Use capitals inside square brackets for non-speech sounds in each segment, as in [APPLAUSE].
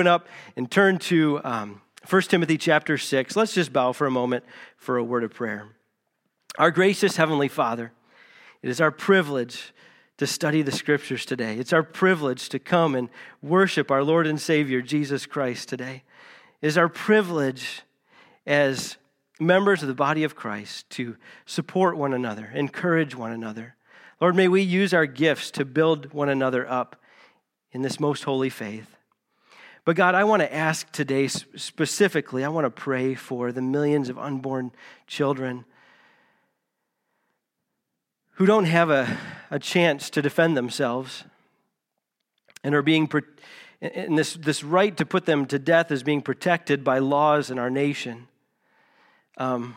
Open up and turn to um, 1 Timothy chapter 6. Let's just bow for a moment for a word of prayer. Our gracious Heavenly Father, it is our privilege to study the scriptures today. It's our privilege to come and worship our Lord and Savior, Jesus Christ, today. It is our privilege as members of the body of Christ to support one another, encourage one another. Lord, may we use our gifts to build one another up in this most holy faith. But God, I want to ask today specifically, I want to pray for the millions of unborn children who don't have a, a chance to defend themselves and are being, and this, this right to put them to death is being protected by laws in our nation. Um,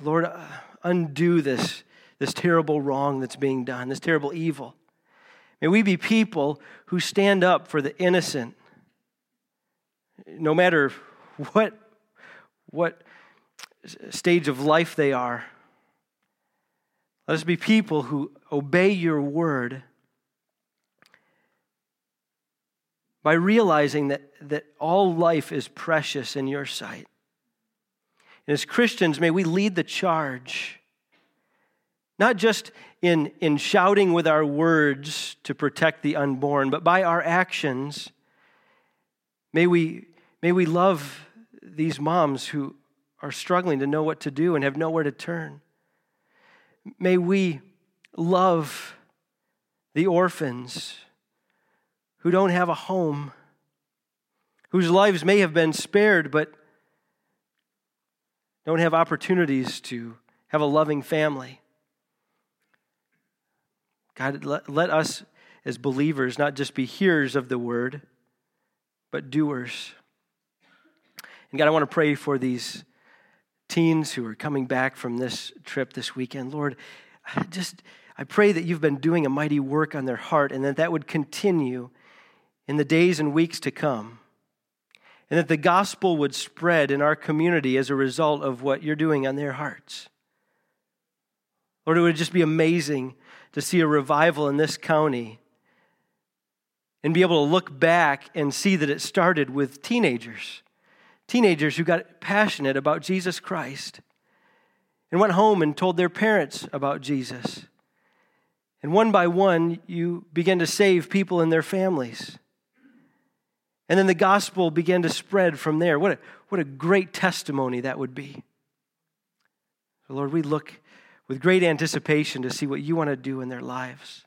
Lord, undo this, this terrible wrong that's being done, this terrible evil. May we be people who stand up for the innocent, no matter what, what stage of life they are. Let us be people who obey your word by realizing that, that all life is precious in your sight. And as Christians, may we lead the charge, not just in, in shouting with our words to protect the unborn, but by our actions, may we, may we love these moms who are struggling to know what to do and have nowhere to turn. May we love the orphans who don't have a home, whose lives may have been spared, but don't have opportunities to have a loving family. God, let, let us as believers not just be hearers of the word, but doers. And God, I want to pray for these teens who are coming back from this trip this weekend. Lord, I just I pray that you've been doing a mighty work on their heart and that that would continue in the days and weeks to come. And that the gospel would spread in our community as a result of what you're doing on their hearts. Lord, it would just be amazing to see a revival in this county and be able to look back and see that it started with teenagers. Teenagers who got passionate about Jesus Christ and went home and told their parents about Jesus. And one by one, you began to save people and their families. And then the gospel began to spread from there. What a, what a great testimony that would be. Lord, we look with great anticipation to see what you want to do in their lives.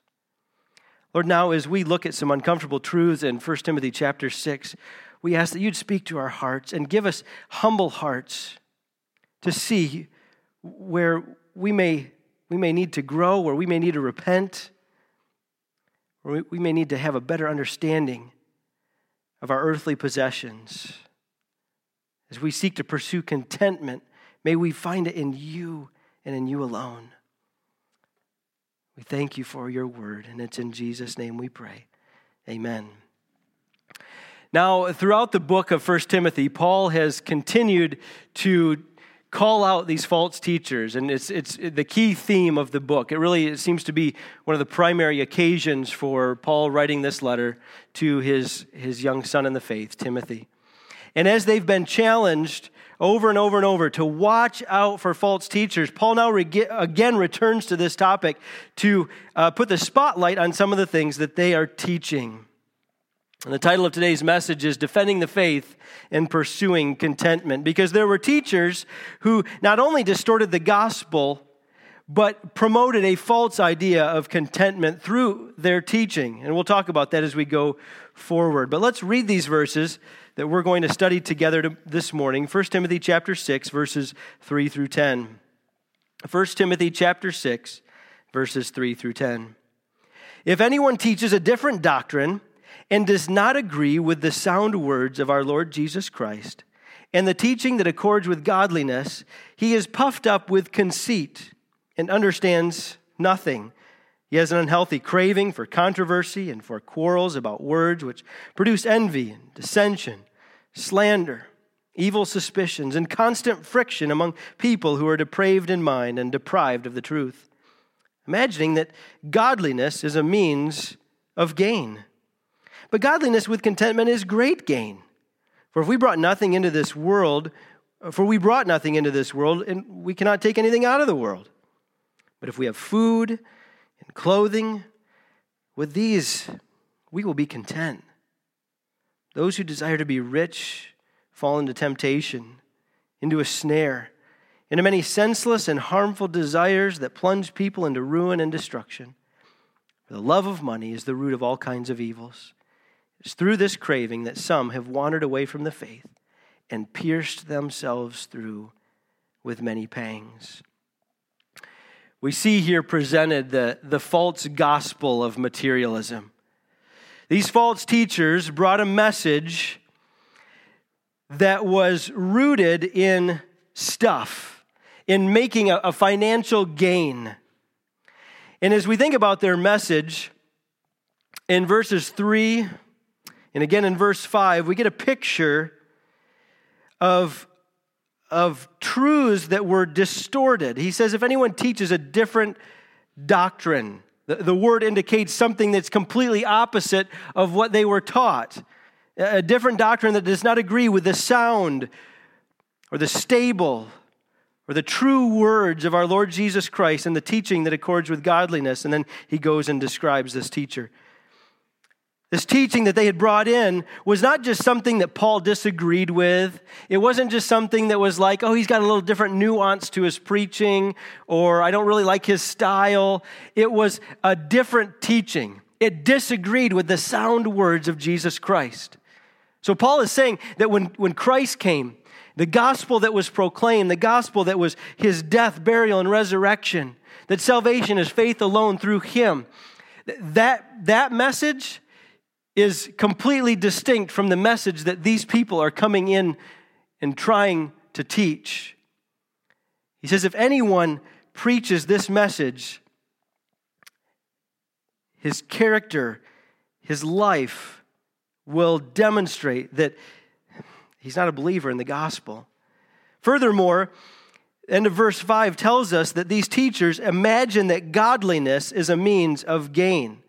Lord, now as we look at some uncomfortable truths in 1 Timothy chapter 6, we ask that you'd speak to our hearts and give us humble hearts to see where we may, we may need to grow, where we may need to repent, where we may need to have a better understanding of our earthly possessions. As we seek to pursue contentment, may we find it in you and in you alone. We thank you for your word, and it's in Jesus' name we pray. Amen. Now, throughout the book of 1 Timothy, Paul has continued to call out these false teachers, and it's, it's the key theme of the book. It really it seems to be one of the primary occasions for Paul writing this letter to his, his young son in the faith, Timothy. And as they've been challenged over and over and over to watch out for false teachers. Paul now re- again returns to this topic to uh, put the spotlight on some of the things that they are teaching. And the title of today's message is Defending the Faith and Pursuing Contentment, because there were teachers who not only distorted the gospel, but promoted a false idea of contentment through their teaching. And we'll talk about that as we go forward. But let's read these verses that we're going to study together to, this morning. 1 timothy chapter 6 verses 3 through 10 1 timothy chapter 6 verses 3 through 10 if anyone teaches a different doctrine and does not agree with the sound words of our lord jesus christ and the teaching that accords with godliness he is puffed up with conceit and understands nothing he has an unhealthy craving for controversy and for quarrels about words which produce envy and dissension, slander, evil suspicions, and constant friction among people who are depraved in mind and deprived of the truth, imagining that godliness is a means of gain. But godliness with contentment is great gain. For if we brought nothing into this world, for we brought nothing into this world, and we cannot take anything out of the world. But if we have food and clothing, with these we will be content. Those who desire to be rich fall into temptation, into a snare, into many senseless and harmful desires that plunge people into ruin and destruction. The love of money is the root of all kinds of evils. It's through this craving that some have wandered away from the faith and pierced themselves through with many pangs. We see here presented the, the false gospel of materialism. These false teachers brought a message that was rooted in stuff, in making a, a financial gain. And as we think about their message, in verses 3 and again in verse 5, we get a picture of, of truths that were distorted. He says, if anyone teaches a different doctrine, the, the word indicates something that's completely opposite of what they were taught. A different doctrine that does not agree with the sound or the stable or the true words of our Lord Jesus Christ and the teaching that accords with godliness. And then he goes and describes this teacher. This teaching that they had brought in was not just something that Paul disagreed with. It wasn't just something that was like, oh, he's got a little different nuance to his preaching, or I don't really like his style. It was a different teaching. It disagreed with the sound words of Jesus Christ. So Paul is saying that when, when Christ came, the gospel that was proclaimed, the gospel that was his death, burial, and resurrection, that salvation is faith alone through him, that, that message is completely distinct from the message that these people are coming in and trying to teach. He says, if anyone preaches this message, his character, his life will demonstrate that he's not a believer in the gospel. Furthermore, end of verse 5 tells us that these teachers imagine that godliness is a means of gain.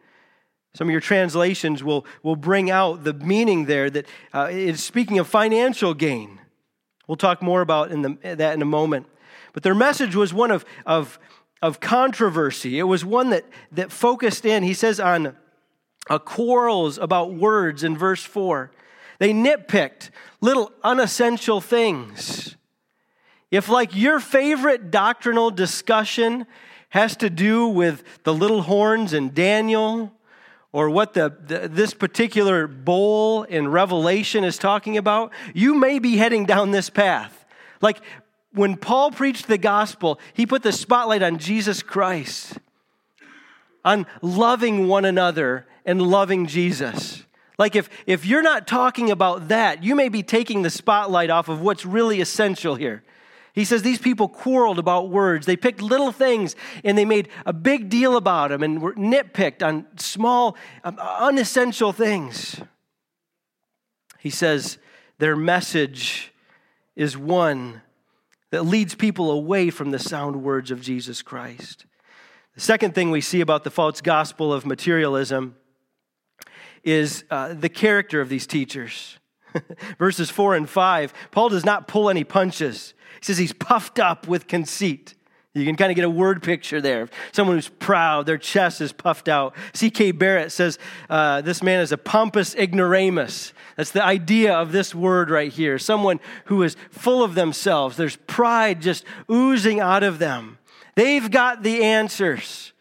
Some of your translations will, will bring out the meaning there that uh, it's speaking of financial gain. We'll talk more about in the, that in a moment. But their message was one of, of, of controversy. It was one that, that focused in, he says, on uh, quarrels about words in verse 4. They nitpicked little unessential things. If, like, your favorite doctrinal discussion has to do with the little horns in Daniel, or what the, the, this particular bowl in Revelation is talking about, you may be heading down this path. Like when Paul preached the gospel, he put the spotlight on Jesus Christ, on loving one another and loving Jesus. Like if, if you're not talking about that, you may be taking the spotlight off of what's really essential here. He says these people quarreled about words. They picked little things and they made a big deal about them and were nitpicked on small, um, unessential things. He says their message is one that leads people away from the sound words of Jesus Christ. The second thing we see about the false gospel of materialism is uh, the character of these teachers. [LAUGHS] Verses 4 and 5, Paul does not pull any punches. He says he's puffed up with conceit. You can kind of get a word picture there. Someone who's proud, their chest is puffed out. C.K. Barrett says uh, this man is a pompous ignoramus. That's the idea of this word right here. Someone who is full of themselves. There's pride just oozing out of them. They've got the answers.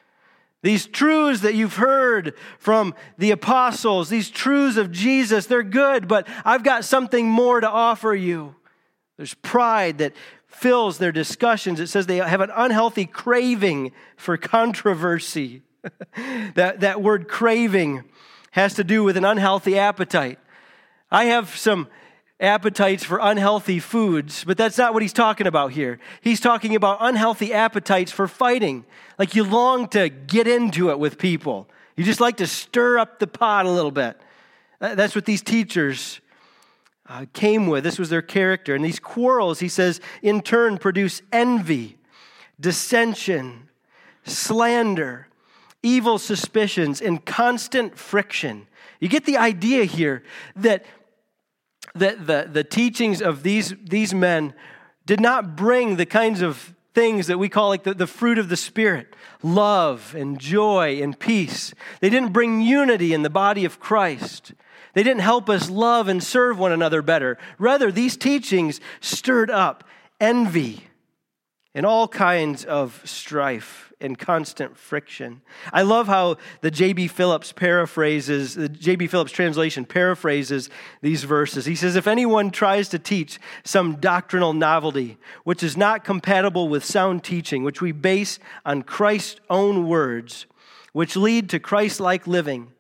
These truths that you've heard from the apostles, these truths of Jesus, they're good, but I've got something more to offer you. There's pride that fills their discussions. It says they have an unhealthy craving for controversy. [LAUGHS] that, that word craving has to do with an unhealthy appetite. I have some appetites for unhealthy foods, but that's not what he's talking about here. He's talking about unhealthy appetites for fighting. Like you long to get into it with people, you just like to stir up the pot a little bit. That's what these teachers uh, came with. This was their character. And these quarrels, he says, in turn produce envy, dissension, slander, evil suspicions, and constant friction. You get the idea here that, that the, the teachings of these, these men did not bring the kinds of things that we call like the, the fruit of the Spirit love and joy and peace. They didn't bring unity in the body of Christ. They didn't help us love and serve one another better. Rather, these teachings stirred up envy and all kinds of strife and constant friction. I love how the J.B. Phillips paraphrases, the J.B. Phillips translation paraphrases these verses. He says, If anyone tries to teach some doctrinal novelty which is not compatible with sound teaching, which we base on Christ's own words, which lead to Christ like living,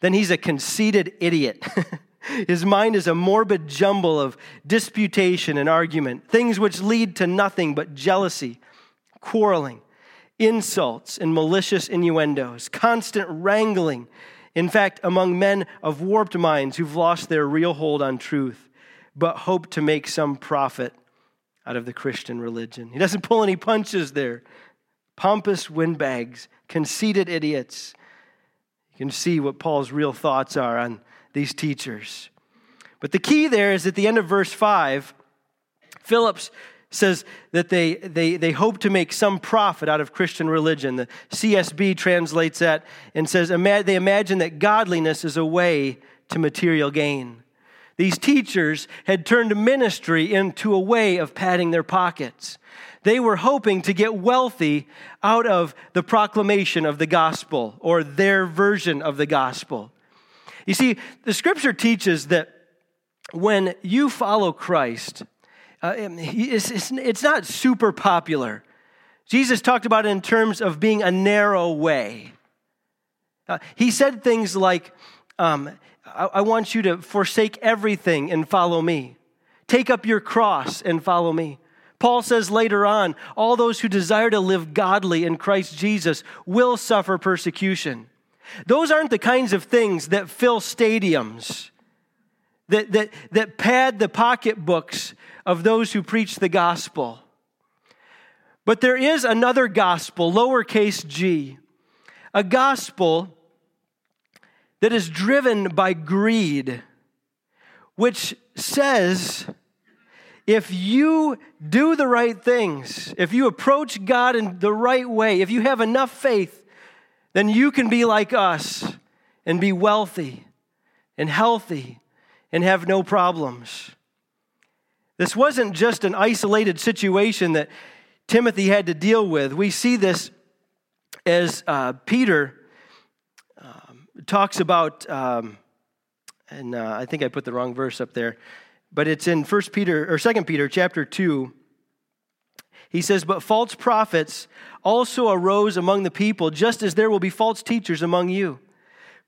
then he's a conceited idiot. [LAUGHS] His mind is a morbid jumble of disputation and argument, things which lead to nothing but jealousy, quarreling, insults, and malicious innuendos, constant wrangling. In fact, among men of warped minds who've lost their real hold on truth, but hope to make some profit out of the Christian religion. He doesn't pull any punches there. Pompous windbags, conceited idiots. You can see what Paul's real thoughts are on these teachers. But the key there is at the end of verse 5, Phillips says that they, they, they hope to make some profit out of Christian religion. The CSB translates that and says they imagine that godliness is a way to material gain. These teachers had turned ministry into a way of padding their pockets. They were hoping to get wealthy out of the proclamation of the gospel or their version of the gospel. You see, the scripture teaches that when you follow Christ, uh, it's, it's, it's not super popular. Jesus talked about it in terms of being a narrow way. Uh, he said things like, um, I, I want you to forsake everything and follow me. Take up your cross and follow me. Paul says later on, all those who desire to live godly in Christ Jesus will suffer persecution. Those aren't the kinds of things that fill stadiums, that, that, that pad the pocketbooks of those who preach the gospel. But there is another gospel, lowercase g, a gospel that is driven by greed, which says, if you do the right things, if you approach God in the right way, if you have enough faith, then you can be like us and be wealthy and healthy and have no problems. This wasn't just an isolated situation that Timothy had to deal with. We see this as uh, Peter um, talks about, um, and uh, I think I put the wrong verse up there, but it's in First Peter or Second Peter chapter two. He says, "But false prophets also arose among the people, just as there will be false teachers among you."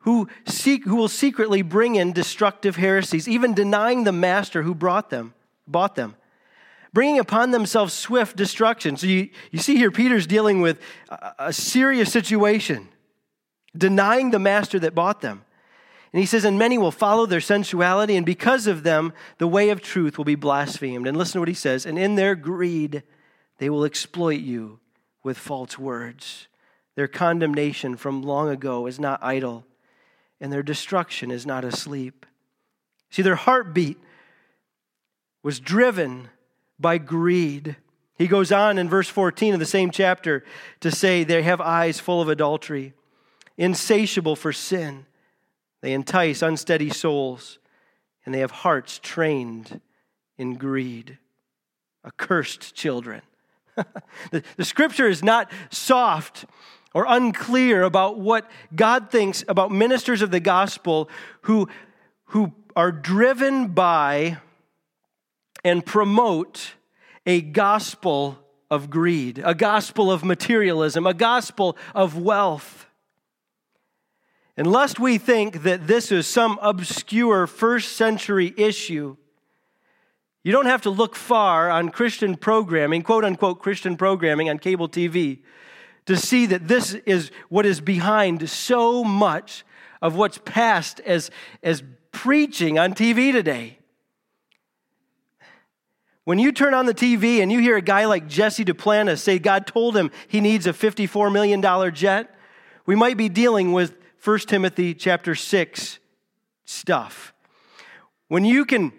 Who, seek, who will secretly bring in destructive heresies, even denying the master who brought them bought them, bringing upon themselves swift destruction. So you, you see here, Peter's dealing with a, a serious situation, denying the master that bought them. And he says, And many will follow their sensuality, and because of them, the way of truth will be blasphemed. And listen to what he says And in their greed, they will exploit you with false words. Their condemnation from long ago is not idle, and their destruction is not asleep. See, their heartbeat was driven by greed. He goes on in verse 14 of the same chapter to say, They have eyes full of adultery, insatiable for sin. They entice unsteady souls, and they have hearts trained in greed. Accursed children. [LAUGHS] the, the scripture is not soft or unclear about what God thinks about ministers of the gospel who, who are driven by and promote a gospel of greed, a gospel of materialism, a gospel of wealth. And lest we think that this is some obscure first century issue, you don't have to look far on Christian programming, quote unquote Christian programming on cable TV, to see that this is what is behind so much of what's passed as, as preaching on TV today. When you turn on the TV and you hear a guy like Jesse Duplantis say God told him he needs a $54 million jet, we might be dealing with 1 Timothy chapter 6 stuff. When you can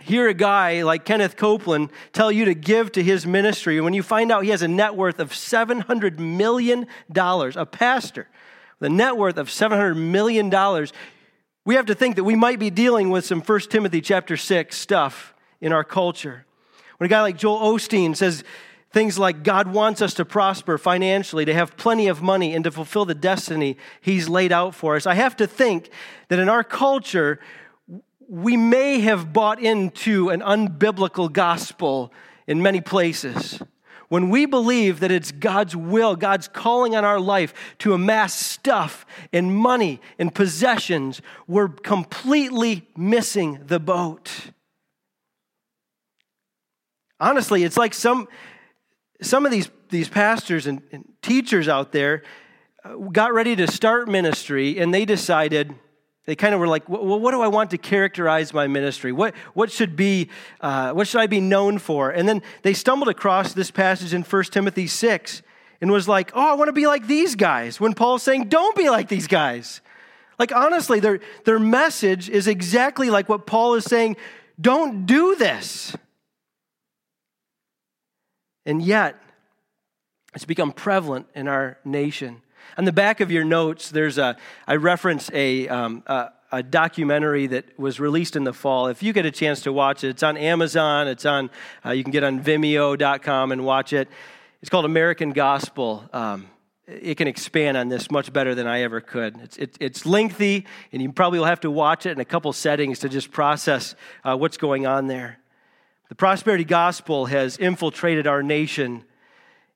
hear a guy like Kenneth Copeland tell you to give to his ministry, and when you find out he has a net worth of $700 million, a pastor, the net worth of $700 million, we have to think that we might be dealing with some 1 Timothy chapter 6 stuff in our culture. When a guy like Joel Osteen says things like, God wants us to prosper financially, to have plenty of money, and to fulfill the destiny He's laid out for us, I have to think that in our culture, we may have bought into an unbiblical gospel in many places. When we believe that it's God's will, God's calling on our life to amass stuff and money and possessions, we're completely missing the boat. Honestly, it's like some, some of these, these pastors and, and teachers out there uh, got ready to start ministry and they decided, they kind of were like, well, what do I want to characterize my ministry? What, what, should be, uh, what should I be known for? And then they stumbled across this passage in 1 Timothy 6 and was like, oh, I want to be like these guys. When Paul's saying, don't be like these guys. Like, honestly, their, their message is exactly like what Paul is saying don't do this. And yet, it's become prevalent in our nation. On the back of your notes, there's a, I reference a, um, a, a, documentary that was released in the fall. If you get a chance to watch it, it's on Amazon, it's on, uh, you can get on vimeo.com and watch it. It's called American Gospel. Um, it can expand on this much better than I ever could. It's, it, it's lengthy, and you probably will have to watch it in a couple settings to just process uh, what's going on there. The prosperity gospel has infiltrated our nation,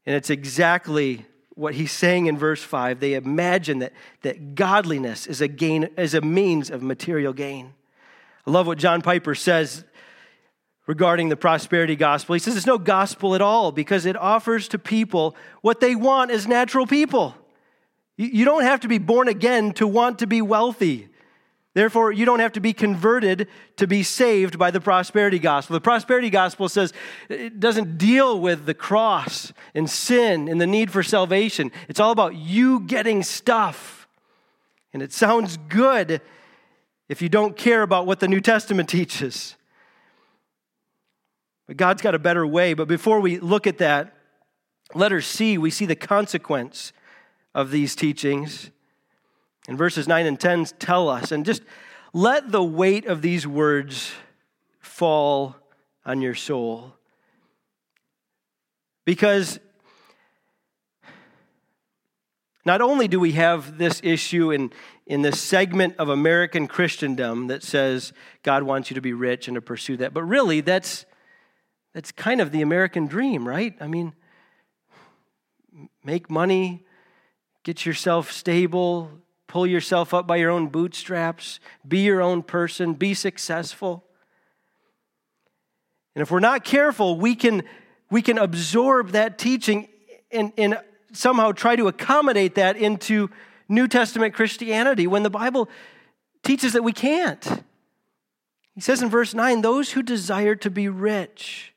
and it's exactly what he's saying in verse 5. They imagine that, that godliness is a, gain, is a means of material gain. I love what John Piper says regarding the prosperity gospel. He says it's no gospel at all because it offers to people what they want as natural people. You, you don't have to be born again to want to be wealthy. Therefore, you don't have to be converted to be saved by the prosperity gospel. The prosperity gospel says it doesn't deal with the cross and sin and the need for salvation. It's all about you getting stuff. And it sounds good if you don't care about what the New Testament [LAUGHS] teaches. But God's got a better way. But before we look at that, letter C, we see the consequence of these teachings. And verses 9 and 10 tell us, and just let the weight of these words fall on your soul. Because not only do we have this issue in, in this segment of American Christendom that says God wants you to be rich and to pursue that, but really that's, that's kind of the American dream, right? I mean, make money, get yourself stable, pull yourself up by your own bootstraps, be your own person, be successful. And if we're not careful, we can, we can absorb that teaching and, and somehow try to accommodate that into New Testament Christianity when the Bible teaches that we can't. He says in verse 9, those who desire to be rich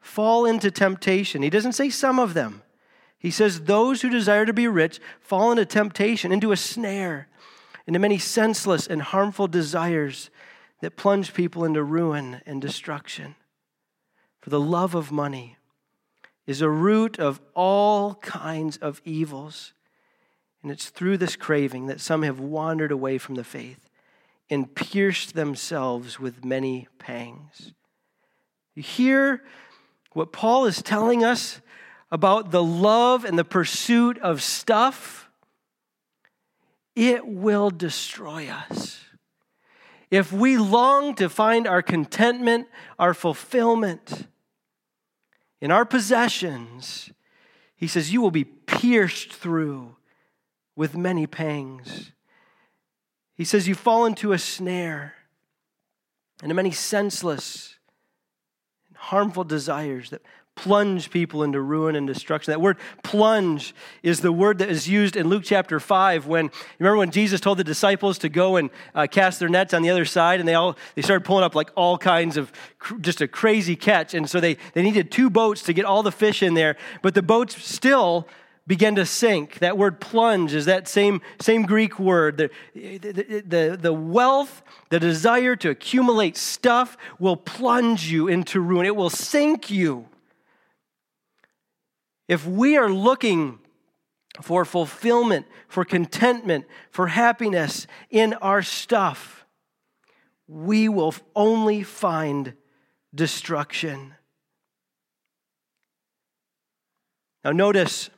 fall into temptation. He doesn't say some of them. He says, Those who desire to be rich fall into temptation, into a snare, into many senseless and harmful desires that plunge people into ruin and destruction. For the love of money is a root of all kinds of evils. And it's through this craving that some have wandered away from the faith and pierced themselves with many pangs. You hear what Paul is telling us about the love and the pursuit of stuff, it will destroy us. If we long to find our contentment, our fulfillment in our possessions, he says, you will be pierced through with many pangs. He says, you fall into a snare and many senseless and harmful desires that plunge people into ruin and destruction. That word plunge is the word that is used in Luke chapter 5 when, remember when Jesus told the disciples to go and uh, cast their nets on the other side and they all, they started pulling up like all kinds of, cr- just a crazy catch. And so they, they needed two boats to get all the fish in there, but the boats still began to sink. That word plunge is that same, same Greek word. The, the, the, the, wealth, the desire to accumulate stuff will plunge you into ruin, it will sink you. If we are looking for fulfillment, for contentment, for happiness in our stuff, we will only find destruction. Now, notice,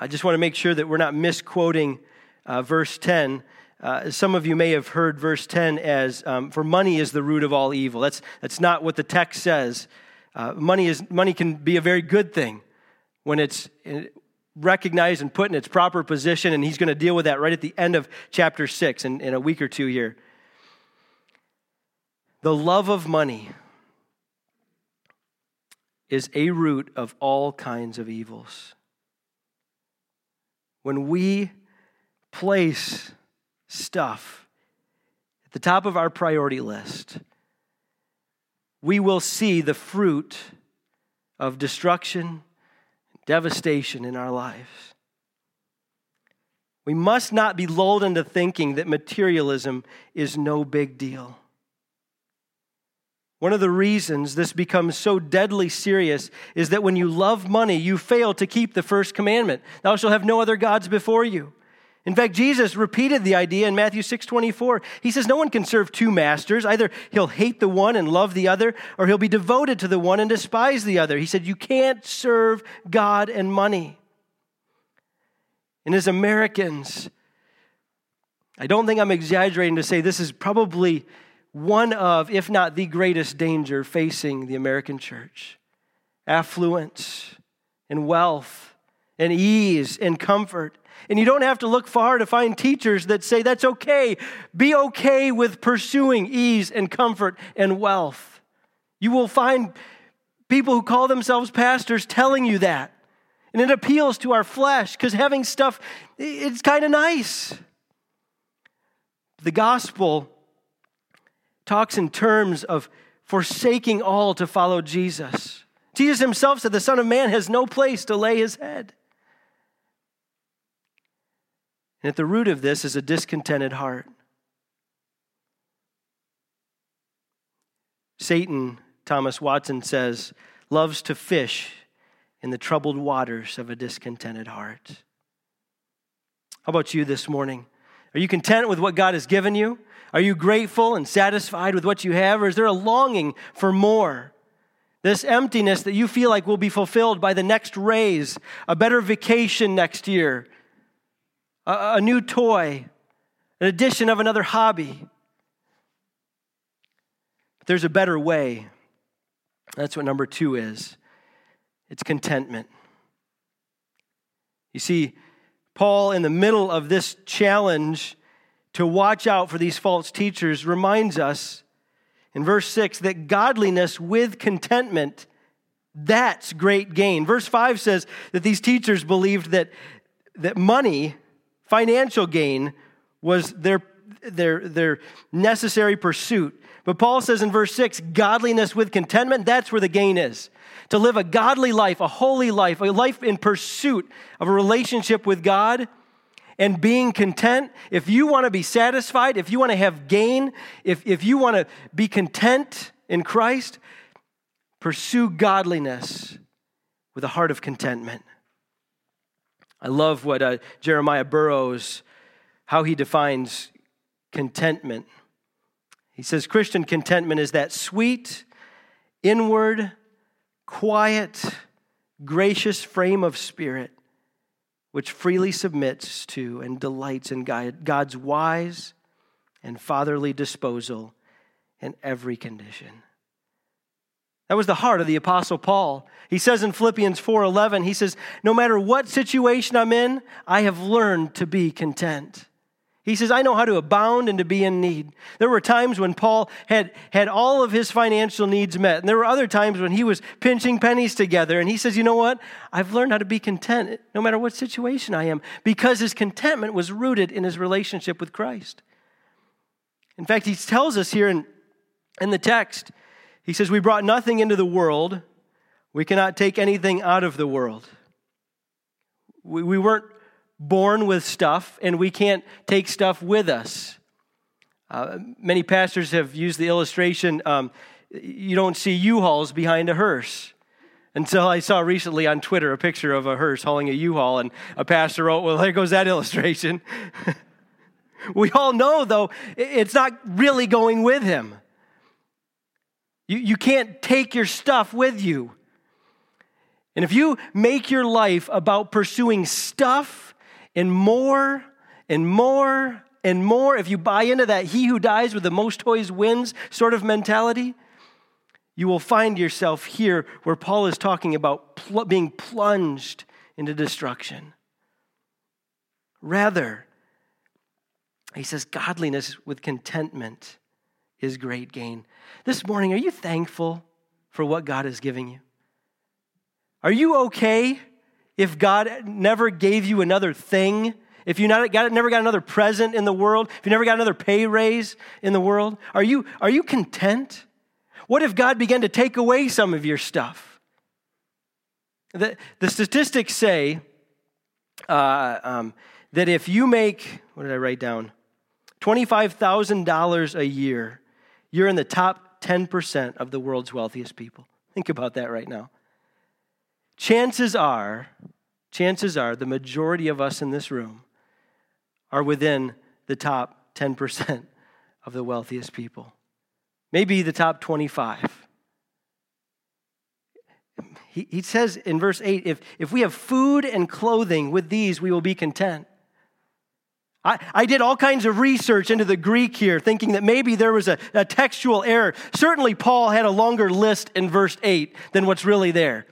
I just want to make sure that we're not misquoting uh, verse 10. Uh, some of you may have heard verse 10 as, um, for money is the root of all evil. That's, that's not what the text says. Uh, money, is, money can be a very good thing when it's uh, recognized and put in its proper position, and he's going to deal with that right at the end of chapter 6 in, in a week or two here. The love of money is a root of all kinds of evils. When we place stuff at the top of our priority list, we will see the fruit of destruction, devastation in our lives. We must not be lulled into thinking that materialism is no big deal. One of the reasons this becomes so deadly serious is that when you love money, you fail to keep the first commandment Thou shalt have no other gods before you. In fact, Jesus repeated the idea in Matthew 6 24. He says, No one can serve two masters. Either he'll hate the one and love the other, or he'll be devoted to the one and despise the other. He said, You can't serve God and money. And as Americans, I don't think I'm exaggerating to say this is probably one of, if not the greatest danger facing the American church affluence and wealth and ease and comfort. And you don't have to look far to find teachers that say that's okay. Be okay with pursuing ease and comfort and wealth. You will find people who call themselves pastors telling you that. And it appeals to our flesh because having stuff, it's kind of nice. The gospel talks in terms of forsaking all to follow Jesus. Jesus himself said, The Son of Man has no place to lay his head. And at the root of this is a discontented heart. Satan, Thomas Watson says, loves to fish in the troubled waters of a discontented heart. How about you this morning? Are you content with what God has given you? Are you grateful and satisfied with what you have, or is there a longing for more? This emptiness that you feel like will be fulfilled by the next raise, a better vacation next year, a, new toy, an addition of another hobby. But there's a better way. That's what number two is it's contentment. You see, Paul, in the middle of this challenge, to watch out for these false teachers reminds us in verse 6 that godliness with contentment that's great gain. Verse 5 says that these teachers believed that, that money, financial gain, was their, their, their necessary pursuit. But Paul says in verse 6 godliness with contentment, that's where the gain is. To live a godly life, a holy life, a life in pursuit of a relationship with God and being content, if you want to be satisfied, if you want to have gain, if, if you want to be content in Christ, pursue godliness with a heart of contentment. I love what uh, Jeremiah Burroughs, how he defines contentment. He says Christian contentment is that sweet, inward, quiet, gracious frame of spirit which freely submits to and delights in God's wise and fatherly disposal in every condition. That was the heart of the apostle Paul. He says in Philippians 4:11, he says, "No matter what situation I'm in, I have learned to be content." He says, I know how to abound and to be in need. There were times when Paul had, had all of his financial needs met, and there were other times when he was pinching pennies together. And he says, You know what? I've learned how to be content no matter what situation I am, because his contentment was rooted in his relationship with Christ. In fact, he tells us here in, in the text, he says, We brought nothing into the world, we cannot take anything out of the world. We, we weren't born with stuff, and we can't take stuff with us. Uh, many pastors have used the illustration um, you don't see U-Hauls behind a hearse. Until I saw recently on Twitter a picture of a hearse hauling a U-Haul, and a pastor wrote, Well, there goes that illustration. [LAUGHS] we all know, though, it's not really going with him. You, you can't take your stuff with you. And if you make your life about pursuing stuff and more and more and more, if you buy into that he who dies with the most toys wins sort of mentality, you will find yourself here where Paul is talking about pl- being plunged into destruction. Rather, he says, godliness with contentment is great gain. This morning, are you thankful for what God is giving you? Are you okay if God never gave you another thing? If you not, got, never got another present in the world? If you never got another pay raise in the world? Are you, are you content? What if God began to take away some of your stuff? The, the statistics say uh, um, that if you make, what did I write down? $25,000 a year, you're in the top 10% of the world's wealthiest people. Think about that right now. Chances are, chances are, the majority of us in this room are within the top 10% of the wealthiest people. Maybe the top 25. He, he says in verse 8 if, if we have food and clothing, with these we will be content. I, I did all kinds of research into the Greek here, thinking that maybe there was a, a textual error. Certainly, Paul had a longer list in verse 8 than what's really there.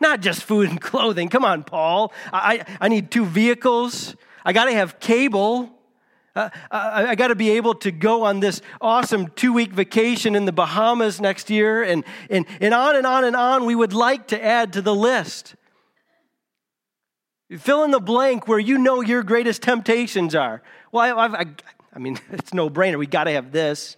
Not just food and [LAUGHS] clothing. Come on, Paul. I, I need two vehicles. I got to have cable. Uh, I, I got to be able to go on this awesome two week vacation in the Bahamas next year, and, and, and on and on and on. We would like to add to the list. Fill in the blank where you know your greatest temptations are. Well, I, I, I mean, [LAUGHS] it's no brainer. We got to have this.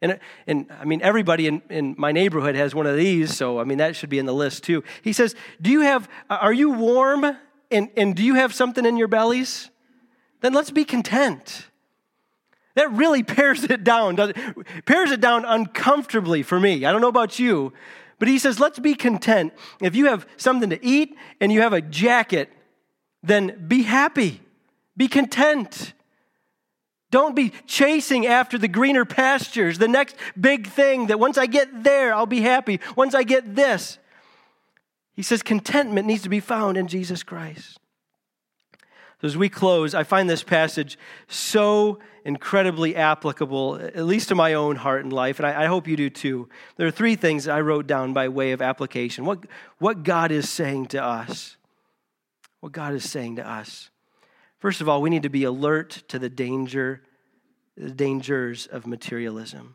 And, and I mean, everybody in, in my neighborhood has one of these, so I mean, that should be in the list too. He says, Do you have, are you warm and, and do you have something in your bellies? Then let's be content. That really pares it down, does it? Pares it down uncomfortably for me. I don't know about you, but he says, let's be content. If you have something to eat and you have a jacket then be happy, be content. Don't be chasing after the greener pastures, the next big thing that once I get there, I'll be happy. Once I get this. He says contentment needs to be found in Jesus Christ. So as we close, I find this passage so incredibly applicable, at least to my own heart and life, and I, hope you do too. There are three things I wrote down by way of application. What, what God is saying to us what God is saying to us. First of all, we need to be alert to the danger, the dangers of materialism.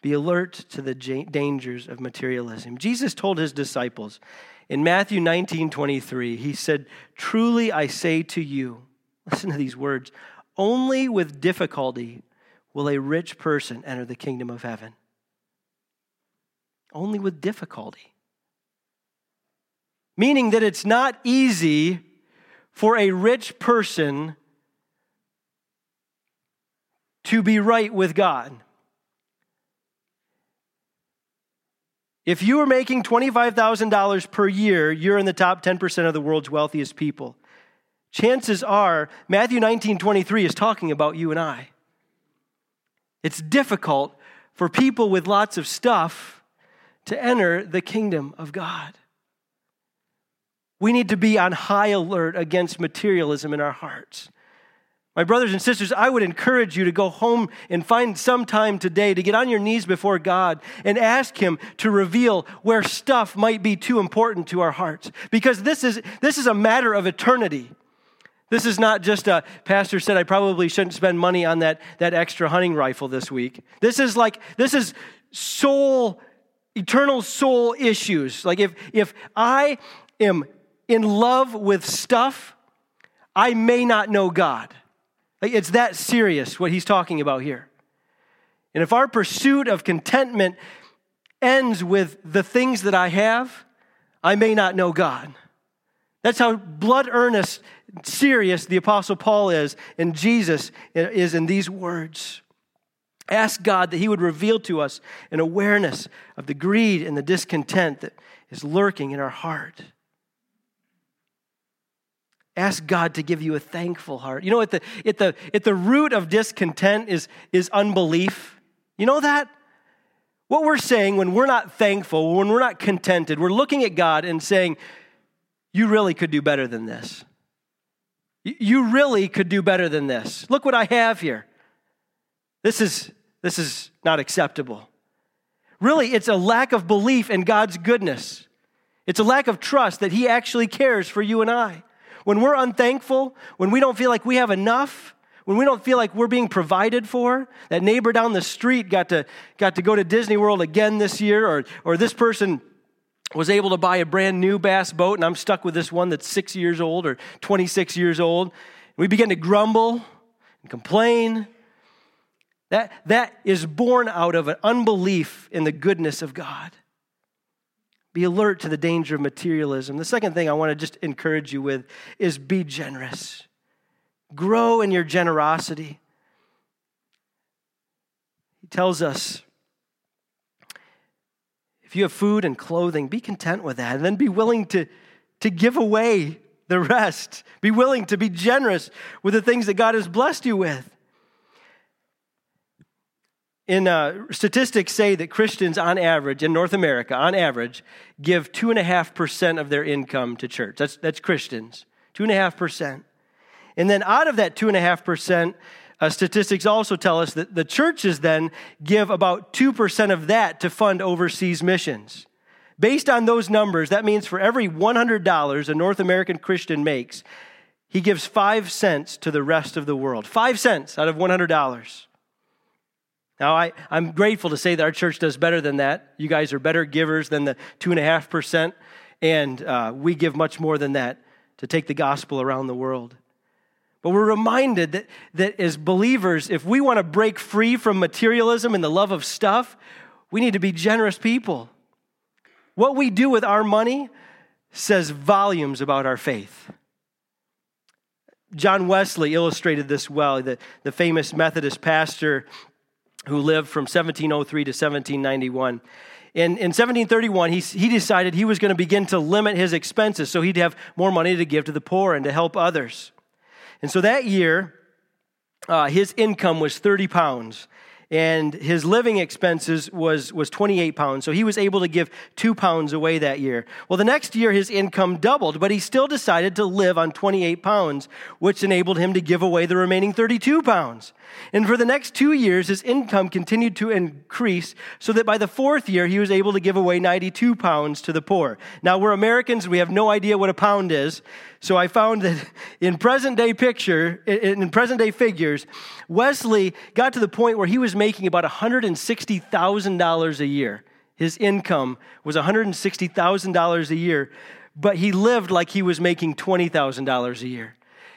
Be alert to the dangers of materialism. Jesus told his disciples in Matthew 19 23, he said, Truly I say to you, [LAUGHS] listen to these words, only with difficulty will a rich person enter the kingdom of heaven. Only with difficulty. Meaning that it's not easy for a rich person to be right with God. If you are making $25,000 per year, you're in the top 10% of the world's wealthiest people. Chances are Matthew 19 23 is talking about you and I. It's difficult for people with lots of stuff to enter the kingdom of God. We need to be on high alert against materialism in our hearts. My brothers and sisters, I would encourage you to go home and find some time today to get on your knees before God and ask Him to reveal where stuff might be too important to our hearts. Because this is, this is a matter of eternity. This is not just a pastor said I probably shouldn't spend money on that, that extra hunting rifle this week. This is like, this is soul, eternal soul issues. Like if, if I am in love with stuff, I may not know God. It's that serious what he's talking about here. And if our pursuit of contentment ends with the things that I have, I may not know God. That's how blood earnest, serious the Apostle Paul is, and Jesus is in these words. Ask God that He would reveal to us an awareness of the greed and the discontent that is lurking in our heart. Ask God to give you a thankful heart. You know, at the, at the, at the root of discontent is, is unbelief. You know that? What we're saying when we're not thankful, when we're not contented, we're looking at God and saying, You really could do better than this. You really could do better than this. Look what I have here. This is, this is not acceptable. Really, it's a lack of belief in God's goodness. It's a lack of trust that He actually cares for you and I. When we're unthankful, when we don't feel like we have enough, when we don't feel like we're being provided for, that neighbor down the street got to, got to go to Disney World again this year, or, or this person was able to buy a brand new bass boat, and I'm stuck with this one that's six years old or 26 years old. We begin to grumble and complain. That, that is born out of an unbelief in the goodness of God. Be alert to the danger of materialism. The second thing I want to just encourage you with is be generous. Grow in your generosity. He tells us if you have food and clothing, be content with that, and then be willing to, to give away the rest. Be willing to be generous with the things that God has blessed you with. In uh, statistics say that Christians, on average, in North America, on average, give two and a half percent of their income to church. That's that's Christians, two and then out of that two and a half percent, uh, statistics also tell us that the churches then give about two percent of that to fund overseas missions. Based on those numbers, that means for every $100 a North American Christian makes, he gives five cents to the rest of the world. Five cents out of $100. Now, I, I'm grateful to say that our church does better than that. You guys are better givers than the 2.5%, and uh, we give much more than that to take the gospel around the world. But we're reminded that, that as believers, if we want to break free from materialism and the love of stuff, we need to be generous people. What we do with our money says volumes about our faith. John Wesley illustrated this well, the, the famous Methodist pastor who lived from 1703 to 1791. In, in 1731, he, he decided he was going to begin to limit his expenses so he'd have more money to give to the poor and to help others. And so that year, uh, his income was 30 pounds and his living expenses was, was 28 pounds. So he was able to give two pounds away that year. Well, the next year his income doubled, but he still decided to live on 28 pounds, which enabled him to give away the remaining 32 pounds. And for the next two years, his income continued to increase so that by the fourth year, he was able to give away 92 pounds to the poor. Now, we're Americans, we have no idea what a pound is. So I found that in present day picture, in present day figures, Wesley got to the point where he was making about $160,000 a year. His income was $160,000 a year, but he lived like he was making $20,000 a year.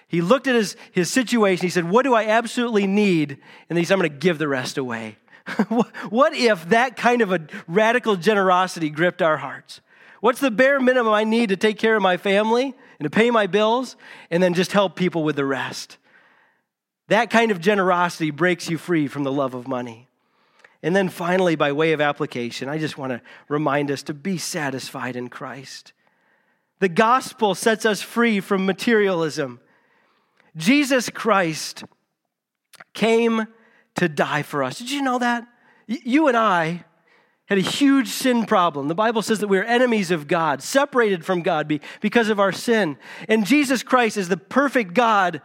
He looked at his, his situation. He said, What do I absolutely need? And he said, I'm going to give the rest away. [LAUGHS] what if that kind of a radical generosity gripped our hearts? What's the bare minimum I need to take care of my family and to pay my bills and then just help people with the rest? That kind of generosity breaks you free from the love of money. And then finally, by way of application, I just want to remind us to be satisfied in Christ. The gospel sets us free from materialism. Jesus Christ came to die for us. Did you know that? You and I had a huge sin problem. The Bible says that we are enemies of God, separated from God because of our sin. And Jesus Christ is the perfect God,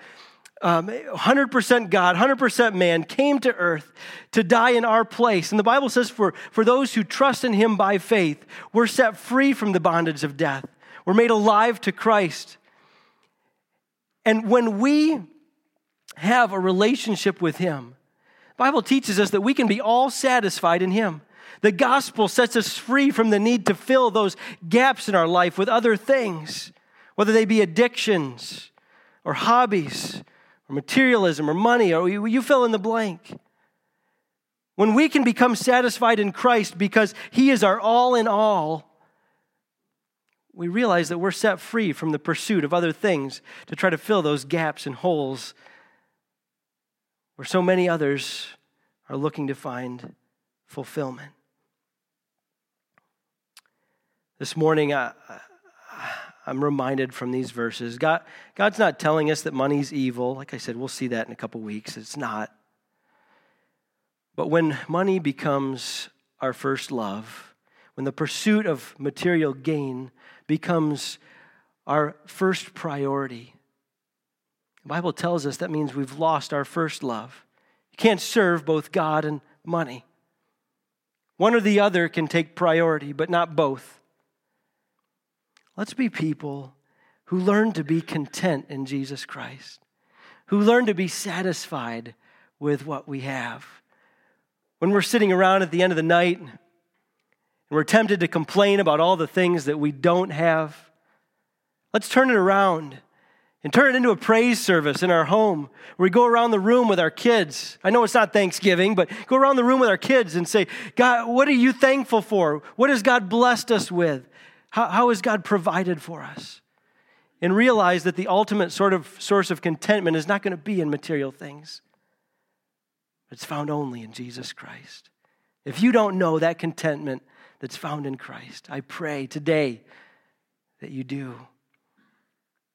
um, 100% God, 100% man, came to earth to die in our place. And the Bible says for, for those who trust in him by faith, we're set free from the bondage of death. We're made alive to Christ. And when we have a relationship with him, Bible teaches us that we can be all satisfied in him. The gospel sets us free from the need to fill those gaps in our life with other things, whether they be addictions or hobbies or materialism or money, or you fill in the blank. When we can become satisfied in Christ because He is our all in all, we realize that we're set free from the pursuit of other things to try to fill those gaps and holes where so many others are looking to find fulfillment. This morning, I, am reminded from these verses God, God's not telling us that money's evil. Like I said, we'll see that in a couple weeks. It's not. But when money becomes our first love, when the pursuit of material gain becomes our first priority, the Bible tells us that means we've lost our first love. You can't serve both God and money. One or the other can take priority, but not both. Let's be people who learn to be content in Jesus Christ, who learn to be satisfied with what we have. When we're sitting around at the end of the night and we're tempted to complain about all the things that we don't have, let's turn it around and turn it into a praise service in our home where we go around the room with our kids. I know it's not Thanksgiving, but go around the room with our kids and say, God, what are you thankful for? What has God blessed us with? How, how has God provided for us? And realize that the ultimate sort of source of contentment is not going to be in material things. It's found only in Jesus Christ. If you don't know that contentment that's found in Christ, I pray today that you do.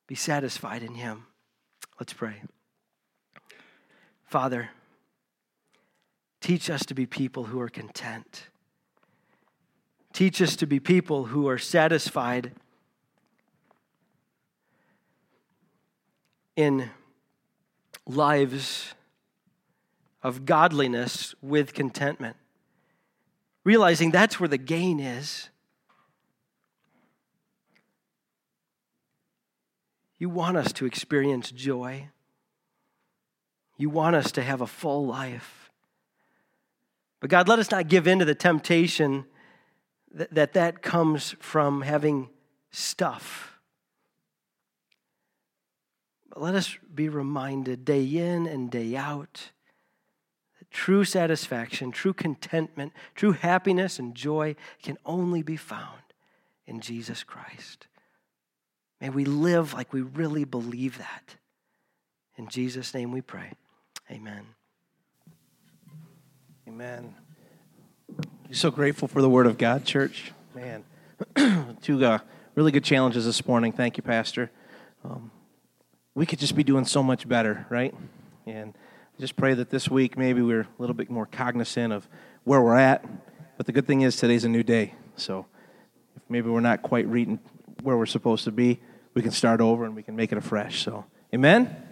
Be satisfied in Him. Let's pray. Father, teach us to be people who are content. Teach us to be people who are satisfied in lives of godliness with contentment. Realizing that's where the gain is. You want us to experience joy. You want us to have a full life. But God, let us not give in to the temptation that that, that comes from having stuff. But let us be reminded day in and day out that true satisfaction, true contentment, true happiness and joy can only be found in Jesus Christ. May we live like we really believe that. In Jesus' name we pray. Amen. Amen. I'm so grateful for the Word of God, church. Man, [CLEARS THROAT] two uh, really good challenges this morning. Thank you, Pastor. Um, we could just be doing so much better, right? And just pray that this week maybe we're a little bit more cognizant of where we're at. But the good thing is today's a new day. So if maybe we're not quite reading where we're supposed to be, we can start over and we can make it afresh. So, amen.